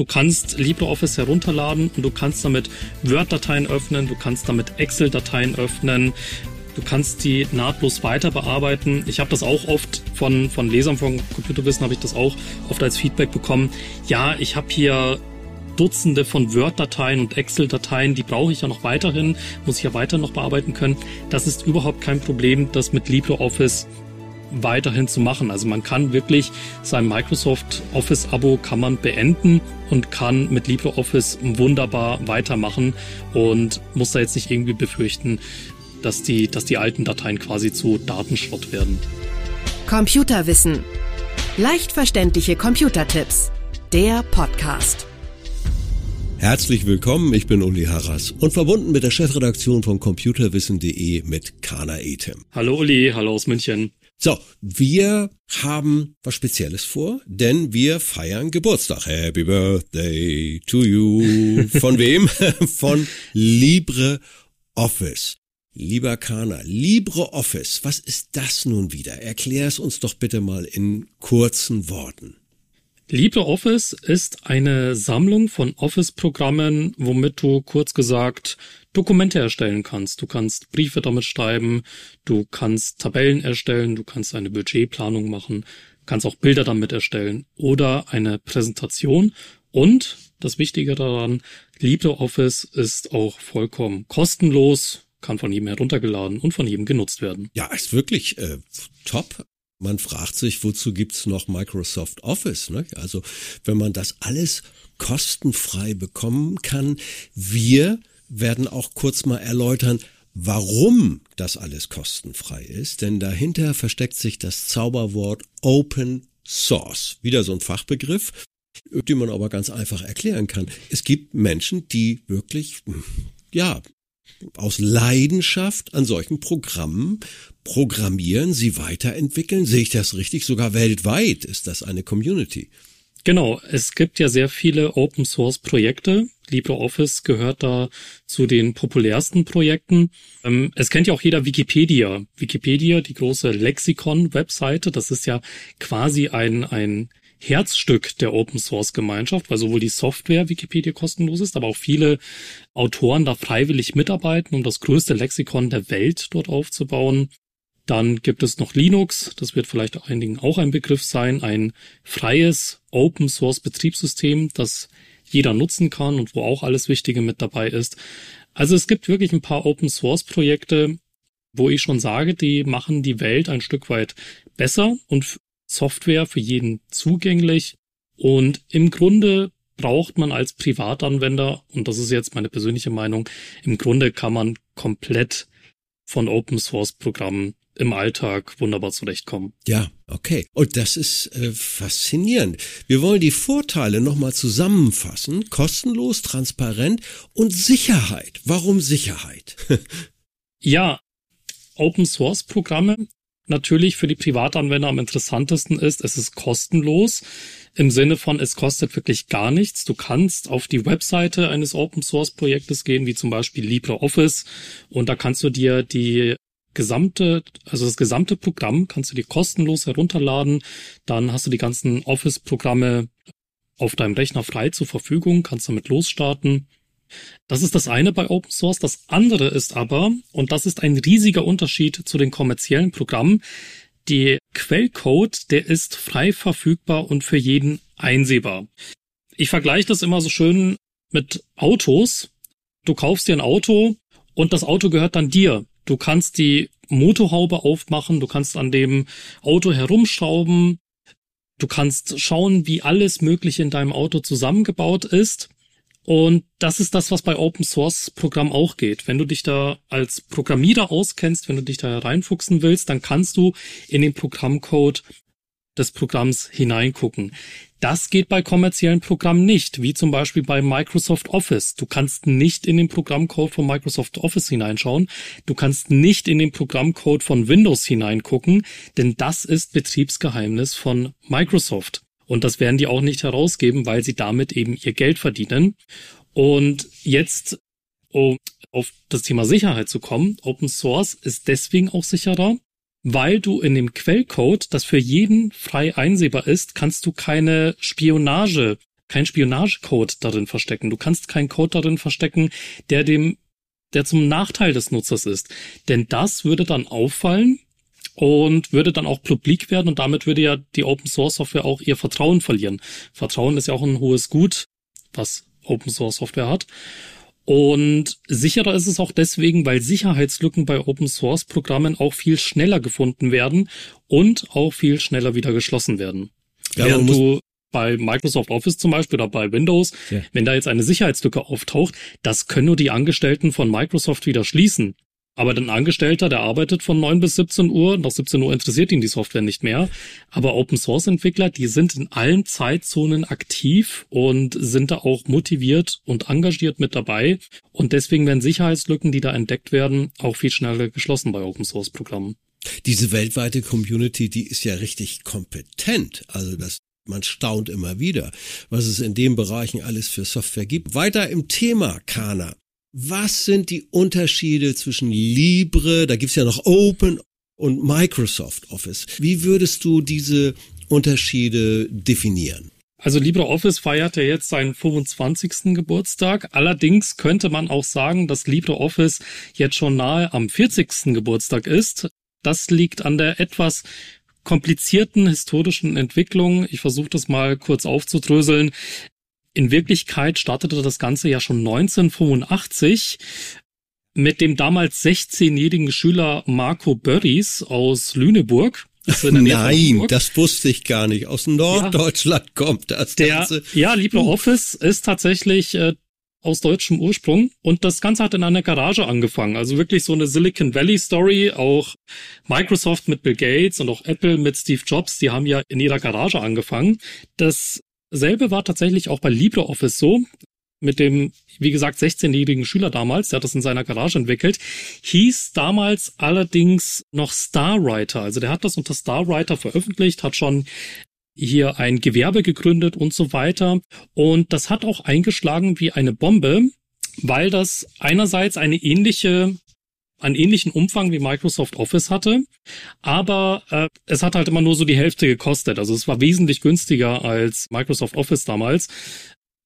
Du kannst LibreOffice herunterladen und du kannst damit Word-Dateien öffnen, du kannst damit Excel-Dateien öffnen, du kannst die nahtlos weiter bearbeiten. Ich habe das auch oft von, von Lesern von Computerwissen, habe ich das auch oft als Feedback bekommen. Ja, ich habe hier Dutzende von Word-Dateien und Excel-Dateien, die brauche ich ja noch weiterhin, muss ich ja weiter noch bearbeiten können. Das ist überhaupt kein Problem, das mit LibreOffice weiterhin zu machen. Also man kann wirklich sein Microsoft Office Abo kann man beenden und kann mit LibreOffice wunderbar weitermachen und muss da jetzt nicht irgendwie befürchten, dass die, dass die alten Dateien quasi zu Datenschrott werden. Computerwissen. Leicht verständliche Computertipps. Der Podcast. Herzlich willkommen, ich bin Uli Harras und verbunden mit der Chefredaktion von computerwissen.de mit Kana Etem. Hallo Uli, hallo aus München. So, wir haben was Spezielles vor, denn wir feiern Geburtstag. Happy Birthday to you. Von wem? Von LibreOffice. Lieber Kana, LibreOffice, was ist das nun wieder? Erklär es uns doch bitte mal in kurzen Worten. LibreOffice ist eine Sammlung von Office-Programmen, womit du kurz gesagt Dokumente erstellen kannst. Du kannst Briefe damit schreiben, du kannst Tabellen erstellen, du kannst eine Budgetplanung machen, kannst auch Bilder damit erstellen oder eine Präsentation. Und das Wichtige daran, LibreOffice ist auch vollkommen kostenlos, kann von jedem heruntergeladen und von jedem genutzt werden. Ja, ist wirklich äh, top. Man fragt sich, wozu gibt's noch Microsoft Office? Ne? Also wenn man das alles kostenfrei bekommen kann, wir werden auch kurz mal erläutern, warum das alles kostenfrei ist, denn dahinter versteckt sich das Zauberwort Open Source. Wieder so ein Fachbegriff, den man aber ganz einfach erklären kann. Es gibt Menschen, die wirklich, ja, aus Leidenschaft an solchen Programmen programmieren, sie weiterentwickeln. Sehe ich das richtig? Sogar weltweit ist das eine Community. Genau, es gibt ja sehr viele Open Source Projekte. LibreOffice gehört da zu den populärsten Projekten. Ähm, es kennt ja auch jeder Wikipedia. Wikipedia, die große Lexikon-Webseite, das ist ja quasi ein, ein Herzstück der Open Source Gemeinschaft, weil sowohl die Software Wikipedia kostenlos ist, aber auch viele Autoren da freiwillig mitarbeiten, um das größte Lexikon der Welt dort aufzubauen. Dann gibt es noch Linux, das wird vielleicht einigen auch ein Begriff sein, ein freies Open Source Betriebssystem, das jeder nutzen kann und wo auch alles Wichtige mit dabei ist. Also es gibt wirklich ein paar Open Source Projekte, wo ich schon sage, die machen die Welt ein Stück weit besser und Software für jeden zugänglich. Und im Grunde braucht man als Privatanwender, und das ist jetzt meine persönliche Meinung, im Grunde kann man komplett von Open Source Programmen im Alltag wunderbar zurechtkommen. Ja, okay. Und das ist äh, faszinierend. Wir wollen die Vorteile nochmal zusammenfassen. Kostenlos, transparent und Sicherheit. Warum Sicherheit? ja, Open Source Programme natürlich für die Privatanwender am interessantesten ist, es ist kostenlos im Sinne von, es kostet wirklich gar nichts. Du kannst auf die Webseite eines Open Source Projektes gehen, wie zum Beispiel LibreOffice, und da kannst du dir die gesamte, also das gesamte Programm kannst du dir kostenlos herunterladen. Dann hast du die ganzen Office-Programme auf deinem Rechner frei zur Verfügung, kannst damit losstarten. Das ist das eine bei Open Source. Das andere ist aber, und das ist ein riesiger Unterschied zu den kommerziellen Programmen, die Quellcode, der ist frei verfügbar und für jeden einsehbar. Ich vergleiche das immer so schön mit Autos. Du kaufst dir ein Auto und das Auto gehört dann dir. Du kannst die Motorhaube aufmachen, du kannst an dem Auto herumschrauben, du kannst schauen, wie alles Mögliche in deinem Auto zusammengebaut ist. Und das ist das, was bei Open Source Programm auch geht. Wenn du dich da als Programmierer auskennst, wenn du dich da reinfuchsen willst, dann kannst du in den Programmcode des Programms hineingucken. Das geht bei kommerziellen Programmen nicht, wie zum Beispiel bei Microsoft Office. Du kannst nicht in den Programmcode von Microsoft Office hineinschauen. Du kannst nicht in den Programmcode von Windows hineingucken, denn das ist Betriebsgeheimnis von Microsoft. Und das werden die auch nicht herausgeben, weil sie damit eben ihr Geld verdienen. Und jetzt, um auf das Thema Sicherheit zu kommen, Open Source ist deswegen auch sicherer, weil du in dem Quellcode, das für jeden frei einsehbar ist, kannst du keine Spionage kein Spionagecode darin verstecken. Du kannst keinen Code darin verstecken, der dem, der zum Nachteil des Nutzers ist. Denn das würde dann auffallen und würde dann auch publik werden und damit würde ja die Open Source Software auch ihr Vertrauen verlieren. Vertrauen ist ja auch ein hohes Gut, was Open Source Software hat. Und sicherer ist es auch deswegen, weil Sicherheitslücken bei Open Source Programmen auch viel schneller gefunden werden und auch viel schneller wieder geschlossen werden. Ja, Während du bei Microsoft Office zum Beispiel oder bei Windows, ja. wenn da jetzt eine Sicherheitslücke auftaucht, das können nur die Angestellten von Microsoft wieder schließen. Aber ein Angestellter, der arbeitet von 9 bis 17 Uhr, nach 17 Uhr interessiert ihn die Software nicht mehr. Aber Open Source Entwickler, die sind in allen Zeitzonen aktiv und sind da auch motiviert und engagiert mit dabei. Und deswegen werden Sicherheitslücken, die da entdeckt werden, auch viel schneller geschlossen bei Open Source Programmen. Diese weltweite Community, die ist ja richtig kompetent. Also das man staunt immer wieder, was es in den Bereichen alles für Software gibt. Weiter im Thema Kana. Was sind die Unterschiede zwischen Libre, da gibt's ja noch Open und Microsoft Office? Wie würdest du diese Unterschiede definieren? Also LibreOffice feiert ja jetzt seinen 25. Geburtstag. Allerdings könnte man auch sagen, dass LibreOffice jetzt schon nahe am 40. Geburtstag ist. Das liegt an der etwas komplizierten historischen Entwicklung. Ich versuche das mal kurz aufzudröseln. In Wirklichkeit startete das Ganze ja schon 1985 mit dem damals 16-jährigen Schüler Marco Börries aus Lüneburg. Nein, das wusste ich gar nicht. Aus Norddeutschland ja, kommt das der, Ganze. Ja, LibreOffice ist tatsächlich äh, aus deutschem Ursprung und das Ganze hat in einer Garage angefangen. Also wirklich so eine Silicon Valley Story. Auch Microsoft mit Bill Gates und auch Apple mit Steve Jobs, die haben ja in ihrer Garage angefangen. Dasselbe war tatsächlich auch bei LibreOffice so. Mit dem, wie gesagt, 16-jährigen Schüler damals, der hat das in seiner Garage entwickelt, hieß damals allerdings noch Starwriter. Also der hat das unter Starwriter veröffentlicht, hat schon hier ein Gewerbe gegründet und so weiter. Und das hat auch eingeschlagen wie eine Bombe, weil das einerseits eine ähnliche einen ähnlichen Umfang wie Microsoft Office hatte, aber äh, es hat halt immer nur so die Hälfte gekostet. Also es war wesentlich günstiger als Microsoft Office damals.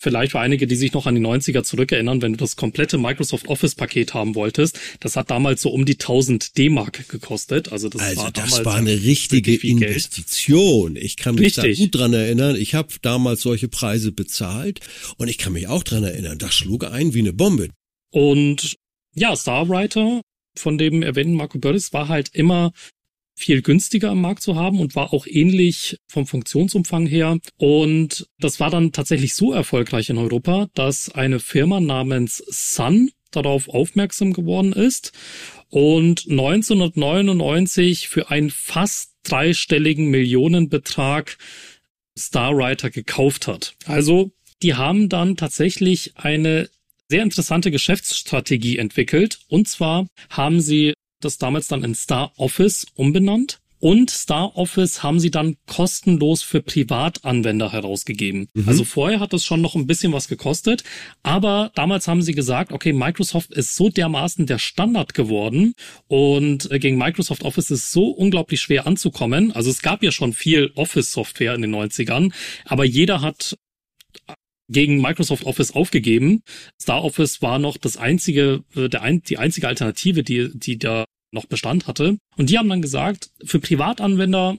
Vielleicht für einige, die sich noch an die 90er zurückerinnern, wenn du das komplette Microsoft Office Paket haben wolltest, das hat damals so um die 1000 D-Mark gekostet. Also das also war das war eine richtige Investition. Ich kann mich Richtig. da gut dran erinnern. Ich habe damals solche Preise bezahlt und ich kann mich auch dran erinnern. Das schlug ein wie eine Bombe. Und ja, Starwriter von dem erwähnten Marco Bördes war halt immer viel günstiger am Markt zu haben und war auch ähnlich vom Funktionsumfang her. Und das war dann tatsächlich so erfolgreich in Europa, dass eine Firma namens Sun darauf aufmerksam geworden ist und 1999 für einen fast dreistelligen Millionenbetrag Starwriter gekauft hat. Also die haben dann tatsächlich eine sehr interessante Geschäftsstrategie entwickelt. Und zwar haben sie das damals dann in Star Office umbenannt. Und Star Office haben sie dann kostenlos für Privatanwender herausgegeben. Mhm. Also vorher hat das schon noch ein bisschen was gekostet, aber damals haben sie gesagt, okay, Microsoft ist so dermaßen der Standard geworden und äh, gegen Microsoft Office ist so unglaublich schwer anzukommen. Also es gab ja schon viel Office-Software in den 90ern, aber jeder hat gegen Microsoft Office aufgegeben. Star Office war noch das einzige, äh, der ein, die einzige Alternative, die, die da noch Bestand hatte. Und die haben dann gesagt, für Privatanwender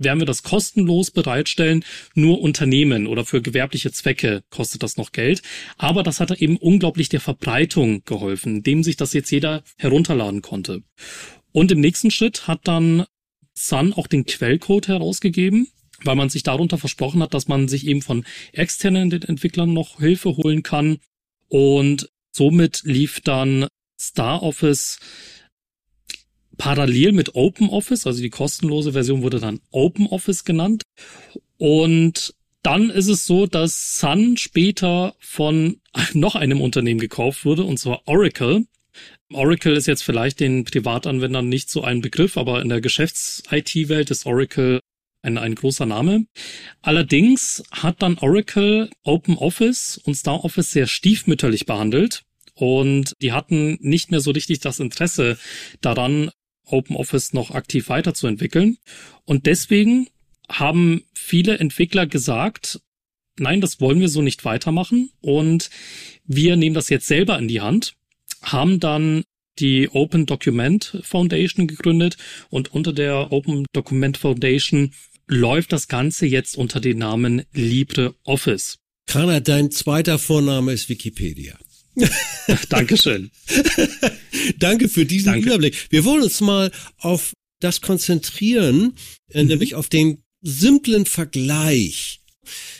werden wir das kostenlos bereitstellen, nur Unternehmen oder für gewerbliche Zwecke kostet das noch Geld. Aber das hat eben unglaublich der Verbreitung geholfen, indem sich das jetzt jeder herunterladen konnte. Und im nächsten Schritt hat dann Sun auch den Quellcode herausgegeben weil man sich darunter versprochen hat, dass man sich eben von externen Entwicklern noch Hilfe holen kann. Und somit lief dann Star Office parallel mit Open Office, also die kostenlose Version wurde dann Open Office genannt. Und dann ist es so, dass Sun später von noch einem Unternehmen gekauft wurde, und zwar Oracle. Oracle ist jetzt vielleicht den Privatanwendern nicht so ein Begriff, aber in der Geschäfts-IT-Welt ist Oracle ein, ein großer Name. Allerdings hat dann Oracle Open Office und Star Office sehr stiefmütterlich behandelt und die hatten nicht mehr so richtig das Interesse daran, Open Office noch aktiv weiterzuentwickeln. Und deswegen haben viele Entwickler gesagt, nein, das wollen wir so nicht weitermachen und wir nehmen das jetzt selber in die Hand, haben dann die Open Document Foundation gegründet und unter der Open Document Foundation läuft das Ganze jetzt unter dem Namen LibreOffice. Kana, dein zweiter Vorname ist Wikipedia. Dankeschön. Danke für diesen Danke. Überblick. Wir wollen uns mal auf das konzentrieren, äh, mhm. nämlich auf den simplen Vergleich.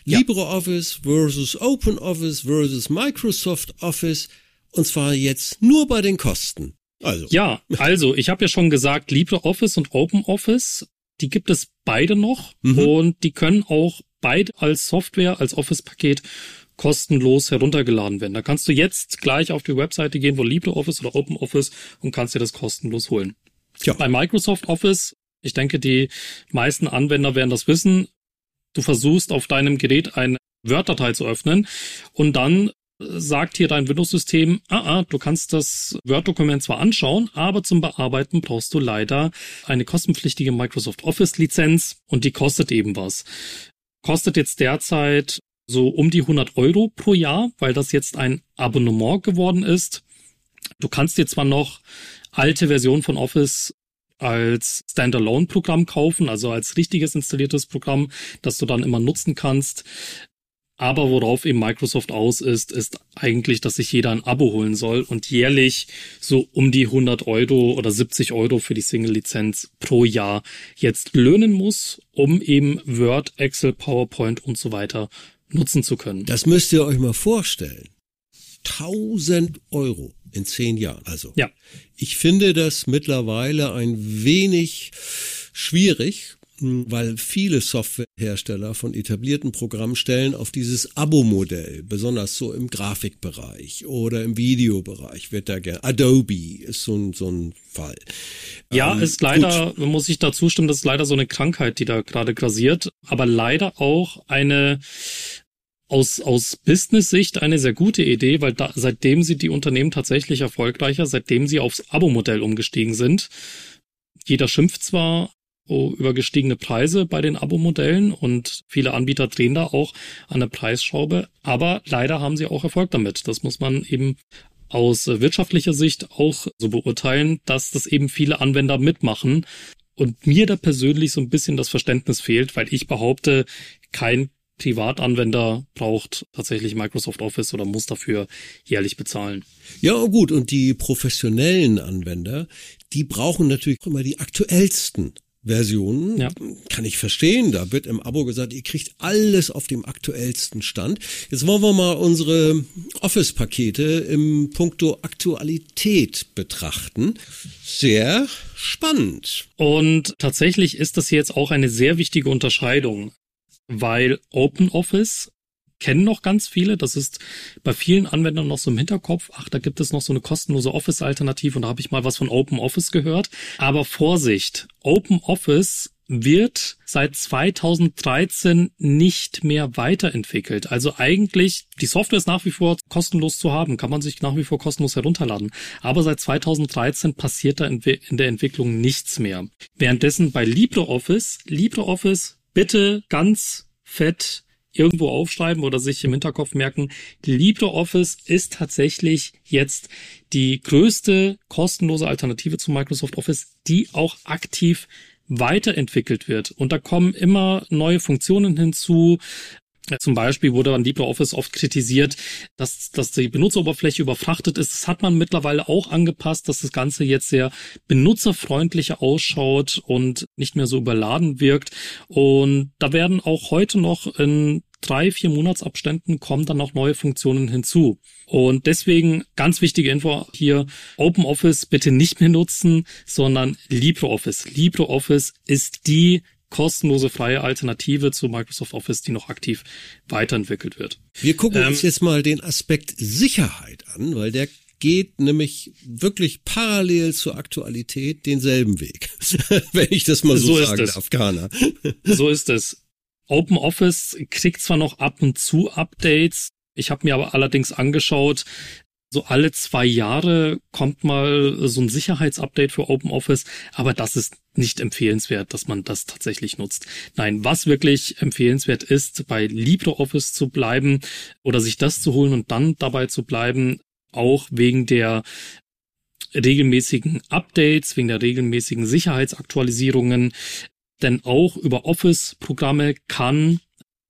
Ja. LibreOffice versus OpenOffice versus Microsoft Office. Und zwar jetzt nur bei den Kosten. Also. Ja, also ich habe ja schon gesagt, LibreOffice und OpenOffice, die gibt es beide noch mhm. und die können auch beide als Software, als Office-Paket kostenlos heruntergeladen werden. Da kannst du jetzt gleich auf die Webseite gehen, wo LibreOffice oder OpenOffice und kannst dir das kostenlos holen. Ja. Bei Microsoft Office, ich denke, die meisten Anwender werden das wissen. Du versuchst auf deinem Gerät eine Word-Datei zu öffnen und dann sagt hier dein Windows-System, ah, ah, du kannst das Word-Dokument zwar anschauen, aber zum Bearbeiten brauchst du leider eine kostenpflichtige Microsoft Office-Lizenz und die kostet eben was. Kostet jetzt derzeit so um die 100 Euro pro Jahr, weil das jetzt ein Abonnement geworden ist. Du kannst dir zwar noch alte Versionen von Office als Standalone-Programm kaufen, also als richtiges installiertes Programm, das du dann immer nutzen kannst. Aber worauf eben Microsoft aus ist, ist eigentlich, dass sich jeder ein Abo holen soll und jährlich so um die 100 Euro oder 70 Euro für die Single-Lizenz pro Jahr jetzt löhnen muss, um eben Word, Excel, PowerPoint und so weiter nutzen zu können. Das müsst ihr euch mal vorstellen. 1000 Euro in zehn Jahren. Also, ja. ich finde das mittlerweile ein wenig schwierig, weil viele Softwarehersteller von etablierten Programmen stellen auf dieses Abo-Modell, besonders so im Grafikbereich oder im Videobereich wird da gerne. Adobe ist so ein, so ein Fall. Ja, ähm, ist leider, gut. muss ich da zustimmen, das ist leider so eine Krankheit, die da gerade grasiert, aber leider auch eine aus, aus Business-Sicht eine sehr gute Idee, weil da, seitdem sind die Unternehmen tatsächlich erfolgreicher, seitdem sie aufs Abo-Modell umgestiegen sind. Jeder schimpft zwar über gestiegene Preise bei den Abo-Modellen und viele Anbieter drehen da auch an der Preisschraube, aber leider haben sie auch Erfolg damit. Das muss man eben aus wirtschaftlicher Sicht auch so beurteilen, dass das eben viele Anwender mitmachen und mir da persönlich so ein bisschen das Verständnis fehlt, weil ich behaupte, kein Privatanwender braucht tatsächlich Microsoft Office oder muss dafür jährlich bezahlen. Ja, gut. Und die professionellen Anwender, die brauchen natürlich immer die aktuellsten Versionen. Ja. Kann ich verstehen. Da wird im Abo gesagt, ihr kriegt alles auf dem aktuellsten Stand. Jetzt wollen wir mal unsere Office-Pakete im Punkto Aktualität betrachten. Sehr spannend. Und tatsächlich ist das jetzt auch eine sehr wichtige Unterscheidung, weil OpenOffice kennen noch ganz viele. Das ist bei vielen Anwendern noch so im Hinterkopf. Ach, da gibt es noch so eine kostenlose Office-Alternative und da habe ich mal was von OpenOffice gehört. Aber Vorsicht, OpenOffice wird seit 2013 nicht mehr weiterentwickelt. Also eigentlich, die Software ist nach wie vor kostenlos zu haben, kann man sich nach wie vor kostenlos herunterladen. Aber seit 2013 passiert da in der Entwicklung nichts mehr. Währenddessen bei LibreOffice, LibreOffice bitte ganz fett irgendwo aufschreiben oder sich im Hinterkopf merken, LibreOffice ist tatsächlich jetzt die größte kostenlose Alternative zu Microsoft Office, die auch aktiv weiterentwickelt wird. Und da kommen immer neue Funktionen hinzu. Zum Beispiel wurde an LibreOffice oft kritisiert, dass, dass die Benutzeroberfläche überfrachtet ist. Das hat man mittlerweile auch angepasst, dass das Ganze jetzt sehr benutzerfreundlicher ausschaut und nicht mehr so überladen wirkt. Und da werden auch heute noch in drei, vier Monatsabständen kommen dann noch neue Funktionen hinzu. Und deswegen ganz wichtige Info hier, OpenOffice bitte nicht mehr nutzen, sondern LibreOffice. LibreOffice ist die kostenlose freie Alternative zu Microsoft Office, die noch aktiv weiterentwickelt wird. Wir gucken ähm, uns jetzt mal den Aspekt Sicherheit an, weil der geht nämlich wirklich parallel zur Aktualität denselben Weg, wenn ich das mal so, so sagen darf, Ghana. so ist es. Open Office kriegt zwar noch ab und zu Updates, ich habe mir aber allerdings angeschaut, so alle zwei Jahre kommt mal so ein Sicherheitsupdate für OpenOffice, aber das ist nicht empfehlenswert, dass man das tatsächlich nutzt. Nein, was wirklich empfehlenswert ist, bei LibreOffice zu bleiben oder sich das zu holen und dann dabei zu bleiben, auch wegen der regelmäßigen Updates, wegen der regelmäßigen Sicherheitsaktualisierungen, denn auch über Office-Programme kann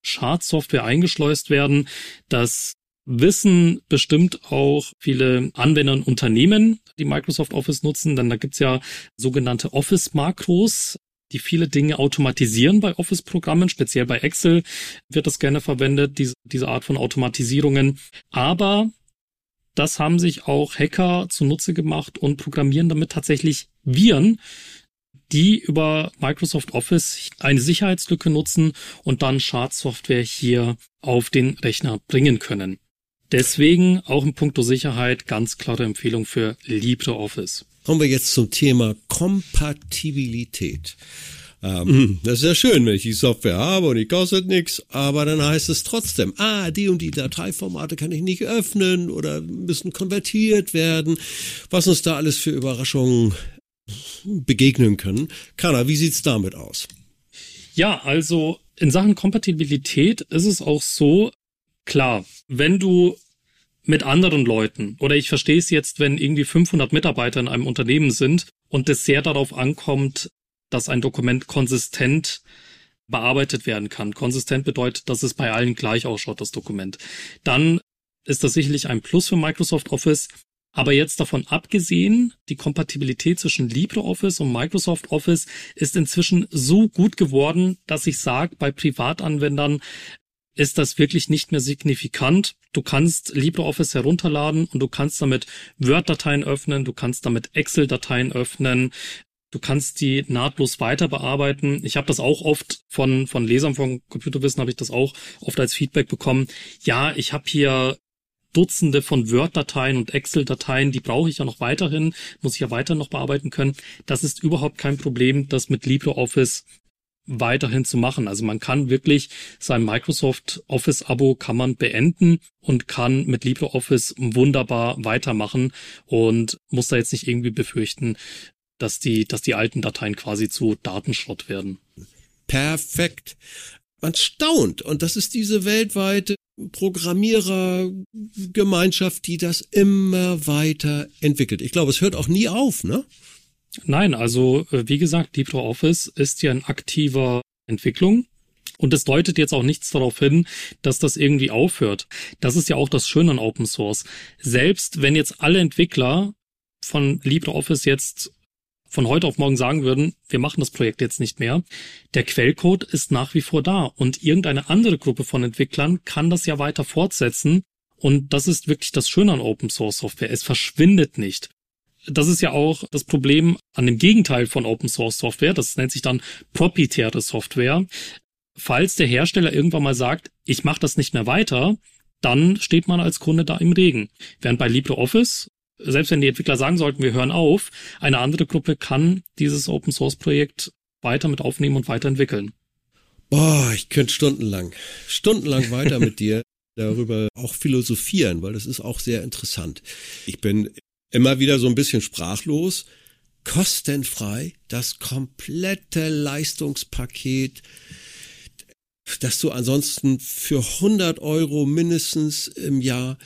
Schadsoftware eingeschleust werden. Das wissen bestimmt auch viele Anwender und Unternehmen, die Microsoft Office nutzen, denn da gibt's ja sogenannte Office-Makros, die viele Dinge automatisieren bei Office-Programmen, speziell bei Excel wird das gerne verwendet, diese, diese Art von Automatisierungen. Aber das haben sich auch Hacker zunutze gemacht und programmieren damit tatsächlich Viren, die über Microsoft Office eine Sicherheitslücke nutzen und dann Schadsoftware hier auf den Rechner bringen können. Deswegen auch in puncto Sicherheit ganz klare Empfehlung für LibreOffice. Kommen wir jetzt zum Thema Kompatibilität. Ähm, mhm. das ist ja schön, wenn ich die Software habe und die kostet nichts, aber dann heißt es trotzdem, ah, die und die Dateiformate kann ich nicht öffnen oder müssen konvertiert werden. Was uns da alles für Überraschungen begegnen können. Kana, wie sieht's damit aus? Ja, also in Sachen Kompatibilität ist es auch so, klar, wenn du mit anderen Leuten oder ich verstehe es jetzt, wenn irgendwie 500 Mitarbeiter in einem Unternehmen sind und es sehr darauf ankommt, dass ein Dokument konsistent bearbeitet werden kann. Konsistent bedeutet, dass es bei allen gleich ausschaut, das Dokument. Dann ist das sicherlich ein Plus für Microsoft Office. Aber jetzt davon abgesehen, die Kompatibilität zwischen LibreOffice und Microsoft Office ist inzwischen so gut geworden, dass ich sage, bei Privatanwendern ist das wirklich nicht mehr signifikant. Du kannst LibreOffice herunterladen und du kannst damit Word-Dateien öffnen, du kannst damit Excel-Dateien öffnen, du kannst die nahtlos weiter bearbeiten. Ich habe das auch oft von von Lesern von Computerwissen habe ich das auch oft als Feedback bekommen. Ja, ich habe hier Dutzende von Word-Dateien und Excel-Dateien, die brauche ich ja noch weiterhin, muss ich ja weiter noch bearbeiten können. Das ist überhaupt kein Problem, das mit LibreOffice weiterhin zu machen. Also man kann wirklich sein Microsoft Office Abo kann man beenden und kann mit LibreOffice wunderbar weitermachen und muss da jetzt nicht irgendwie befürchten, dass die, dass die alten Dateien quasi zu Datenschrott werden. Perfekt. Man staunt. Und das ist diese weltweite Programmierergemeinschaft, die das immer weiter entwickelt. Ich glaube, es hört auch nie auf, ne? Nein, also äh, wie gesagt, LibreOffice ist ja in aktiver Entwicklung. Und es deutet jetzt auch nichts darauf hin, dass das irgendwie aufhört. Das ist ja auch das Schöne an Open Source. Selbst wenn jetzt alle Entwickler von LibreOffice jetzt von heute auf morgen sagen würden, wir machen das Projekt jetzt nicht mehr, der Quellcode ist nach wie vor da und irgendeine andere Gruppe von Entwicklern kann das ja weiter fortsetzen und das ist wirklich das Schöne an Open Source Software. Es verschwindet nicht das ist ja auch das Problem an dem Gegenteil von Open Source Software. Das nennt sich dann proprietäre Software. Falls der Hersteller irgendwann mal sagt, ich mache das nicht mehr weiter, dann steht man als Kunde da im Regen. Während bei LibreOffice, selbst wenn die Entwickler sagen sollten, wir hören auf, eine andere Gruppe kann dieses Open Source Projekt weiter mit aufnehmen und weiterentwickeln. Boah, ich könnte stundenlang, stundenlang weiter mit dir darüber auch philosophieren, weil das ist auch sehr interessant. Ich bin immer wieder so ein bisschen sprachlos. Kostenfrei, das komplette Leistungspaket, das du ansonsten für 100 Euro mindestens im Jahr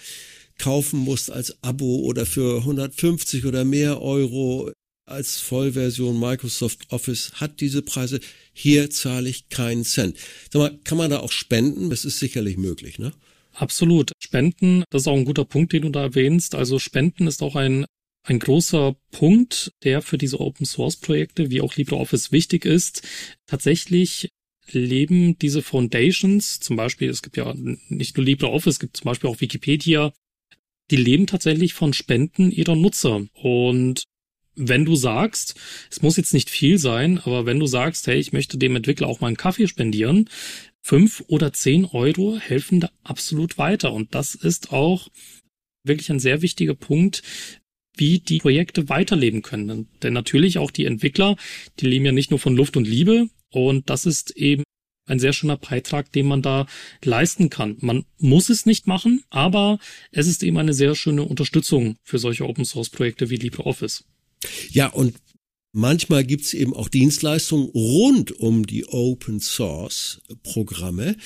kaufen musst als Abo oder für 150 oder mehr Euro als Vollversion Microsoft Office hat diese Preise. Hier zahle ich keinen Cent. Sag mal, kann man da auch spenden? Das ist sicherlich möglich, ne? Absolut. Spenden, das ist auch ein guter Punkt, den du da erwähnst. Also Spenden ist auch ein, ein großer Punkt, der für diese Open Source Projekte wie auch LibreOffice wichtig ist. Tatsächlich leben diese Foundations, zum Beispiel, es gibt ja nicht nur LibreOffice, es gibt zum Beispiel auch Wikipedia, die leben tatsächlich von Spenden ihrer Nutzer. Und wenn du sagst, es muss jetzt nicht viel sein, aber wenn du sagst, hey, ich möchte dem Entwickler auch mal einen Kaffee spendieren, fünf oder zehn Euro helfen da absolut weiter. Und das ist auch wirklich ein sehr wichtiger Punkt, wie die Projekte weiterleben können. Denn natürlich auch die Entwickler, die leben ja nicht nur von Luft und Liebe. Und das ist eben ein sehr schöner Beitrag, den man da leisten kann. Man muss es nicht machen, aber es ist eben eine sehr schöne Unterstützung für solche Open Source Projekte wie LibreOffice. Ja, und manchmal gibt's eben auch Dienstleistungen rund um die Open Source Programme,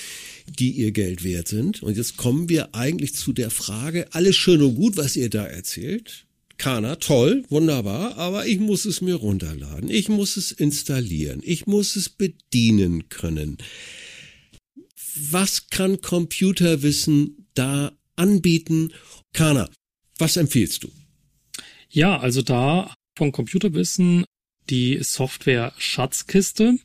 die ihr Geld wert sind. Und jetzt kommen wir eigentlich zu der Frage, alles schön und gut, was ihr da erzählt. Kana, toll, wunderbar, aber ich muss es mir runterladen, ich muss es installieren, ich muss es bedienen können. Was kann Computerwissen da anbieten? Kana, was empfiehlst du? Ja, also da von Computerwissen die Software Schatzkiste.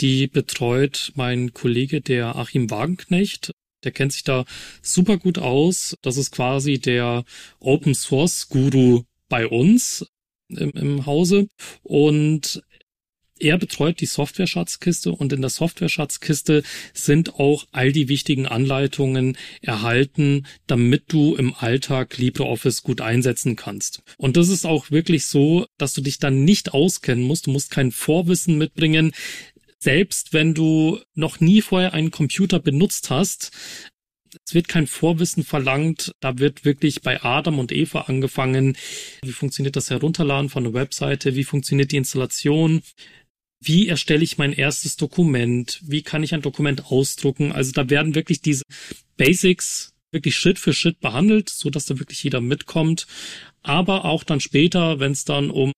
Die betreut mein Kollege, der Achim Wagenknecht. Der kennt sich da super gut aus. Das ist quasi der Open Source Guru bei uns im, im Hause und er betreut die Software-Schatzkiste und in der Software-Schatzkiste sind auch all die wichtigen Anleitungen erhalten, damit du im Alltag LibreOffice gut einsetzen kannst. Und das ist auch wirklich so, dass du dich dann nicht auskennen musst. Du musst kein Vorwissen mitbringen. Selbst wenn du noch nie vorher einen Computer benutzt hast, es wird kein Vorwissen verlangt. Da wird wirklich bei Adam und Eva angefangen. Wie funktioniert das Herunterladen von einer Webseite? Wie funktioniert die Installation? Wie erstelle ich mein erstes Dokument? Wie kann ich ein Dokument ausdrucken? Also da werden wirklich diese Basics wirklich Schritt für Schritt behandelt, so dass da wirklich jeder mitkommt. Aber auch dann später, wenn es dann um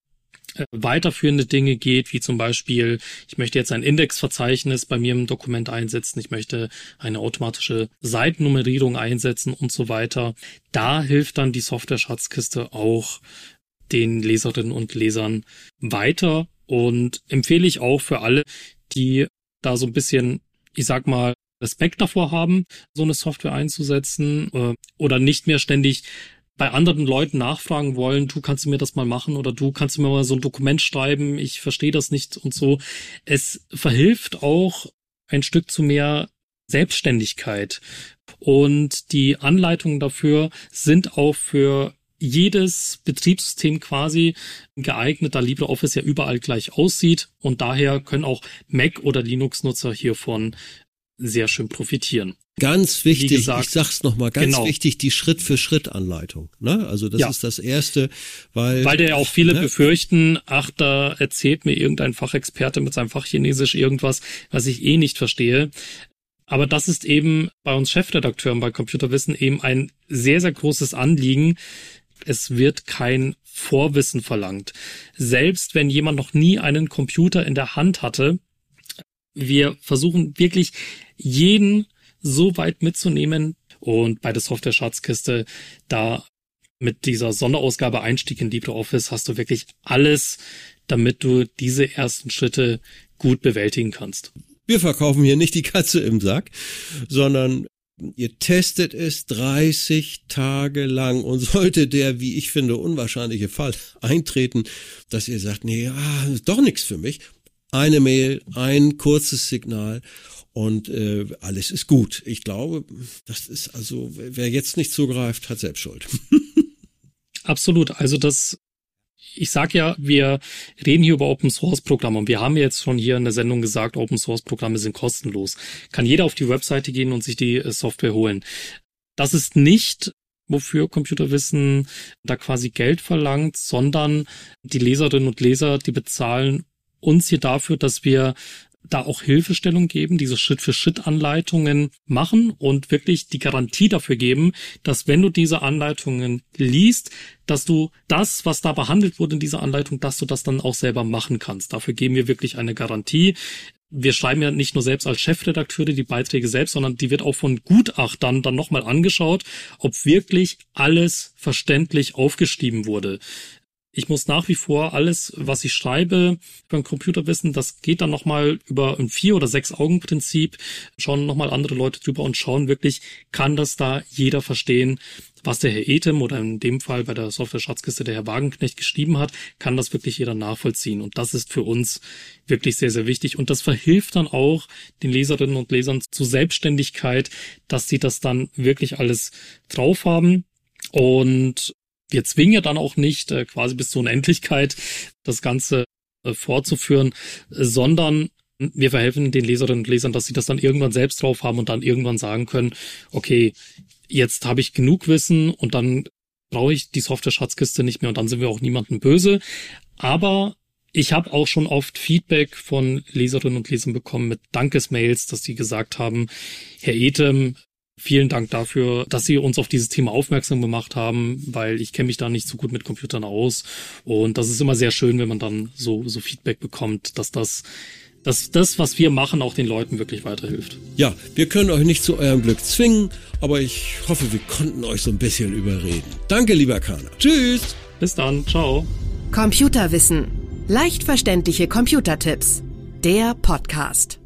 äh, weiterführende Dinge geht, wie zum Beispiel, ich möchte jetzt ein Indexverzeichnis bei mir im Dokument einsetzen, ich möchte eine automatische Seitennummerierung einsetzen und so weiter. Da hilft dann die Software-Schatzkiste auch den Leserinnen und Lesern weiter und empfehle ich auch für alle, die da so ein bisschen, ich sag mal, Respekt davor haben, so eine Software einzusetzen äh, oder nicht mehr ständig bei anderen Leuten nachfragen wollen, du kannst du mir das mal machen oder du kannst du mir mal so ein Dokument schreiben, ich verstehe das nicht und so. Es verhilft auch ein Stück zu mehr Selbstständigkeit. Und die Anleitungen dafür sind auch für jedes Betriebssystem quasi geeignet, da LibreOffice ja überall gleich aussieht und daher können auch Mac oder Linux-Nutzer hiervon sehr schön profitieren. Ganz wichtig, gesagt, ich sag's nochmal, ganz genau. wichtig, die Schritt-für-Schritt-Anleitung. Ne? Also das ja. ist das Erste, weil... Weil ja auch viele ne? befürchten, ach, da erzählt mir irgendein Fachexperte mit seinem Fachchinesisch irgendwas, was ich eh nicht verstehe. Aber das ist eben bei uns Chefredakteuren bei Computerwissen eben ein sehr, sehr großes Anliegen. Es wird kein Vorwissen verlangt. Selbst wenn jemand noch nie einen Computer in der Hand hatte, wir versuchen wirklich jeden so weit mitzunehmen und bei der Software Schatzkiste da mit dieser Sonderausgabe Einstieg in LibreOffice hast du wirklich alles, damit du diese ersten Schritte gut bewältigen kannst. Wir verkaufen hier nicht die Katze im Sack, sondern ihr testet es 30 Tage lang und sollte der, wie ich finde, unwahrscheinliche Fall eintreten, dass ihr sagt, nee, ah, doch nichts für mich, eine Mail, ein kurzes Signal und äh, alles ist gut. Ich glaube, das ist also, wer jetzt nicht zugreift, hat selbst Schuld. Absolut. Also das, ich sag ja, wir reden hier über Open Source Programme und wir haben jetzt schon hier in der Sendung gesagt, Open Source Programme sind kostenlos. Kann jeder auf die Webseite gehen und sich die äh, Software holen. Das ist nicht wofür Computerwissen da quasi Geld verlangt, sondern die Leserinnen und Leser, die bezahlen uns hier dafür, dass wir da auch Hilfestellung geben, diese Schritt-für-Schritt-Anleitungen machen und wirklich die Garantie dafür geben, dass wenn du diese Anleitungen liest, dass du das, was da behandelt wurde in dieser Anleitung, dass du das dann auch selber machen kannst. Dafür geben wir wirklich eine Garantie. Wir schreiben ja nicht nur selbst als Chefredakteure die Beiträge selbst, sondern die wird auch von Gutachtern dann nochmal angeschaut, ob wirklich alles verständlich aufgeschrieben wurde. Ich muss nach wie vor alles, was ich schreibe, über den Computer wissen. Das geht dann nochmal über ein Vier- oder Sechs-Augen-Prinzip. Schauen nochmal andere Leute drüber und schauen wirklich, kann das da jeder verstehen, was der Herr Etem oder in dem Fall bei der Software-Schatzkiste der Herr Wagenknecht geschrieben hat, kann das wirklich jeder nachvollziehen. Und das ist für uns wirklich sehr, sehr wichtig. Und das verhilft dann auch den Leserinnen und Lesern zu Selbstständigkeit, dass sie das dann wirklich alles drauf haben. Und wir zwingen ja dann auch nicht äh, quasi bis zur Unendlichkeit das Ganze äh, fortzuführen, sondern Wir verhelfen den Leserinnen und Lesern, dass sie das dann irgendwann selbst drauf haben und dann irgendwann sagen können, okay, jetzt habe ich genug Wissen und dann brauche ich die Software-Schatzkiste nicht mehr und dann sind wir auch niemandem böse. Aber ich habe auch schon oft Feedback von Leserinnen und Lesern bekommen mit Dankesmails, dass sie gesagt haben, Herr Ethem, vielen Dank dafür, dass Sie uns auf dieses Thema aufmerksam gemacht haben, weil ich kenne mich da nicht so gut mit Computern aus. Und das ist immer sehr schön, wenn man dann so, so Feedback bekommt, dass das dass das, was wir machen, auch den Leuten wirklich weiterhilft. Ja, wir können euch nicht zu eurem Glück zwingen, aber ich hoffe, wir konnten euch so ein bisschen überreden. Danke, lieber Kana. Tschüss. Bis dann. Ciao. Computerwissen. Leicht verständliche Computertipps. Der Podcast.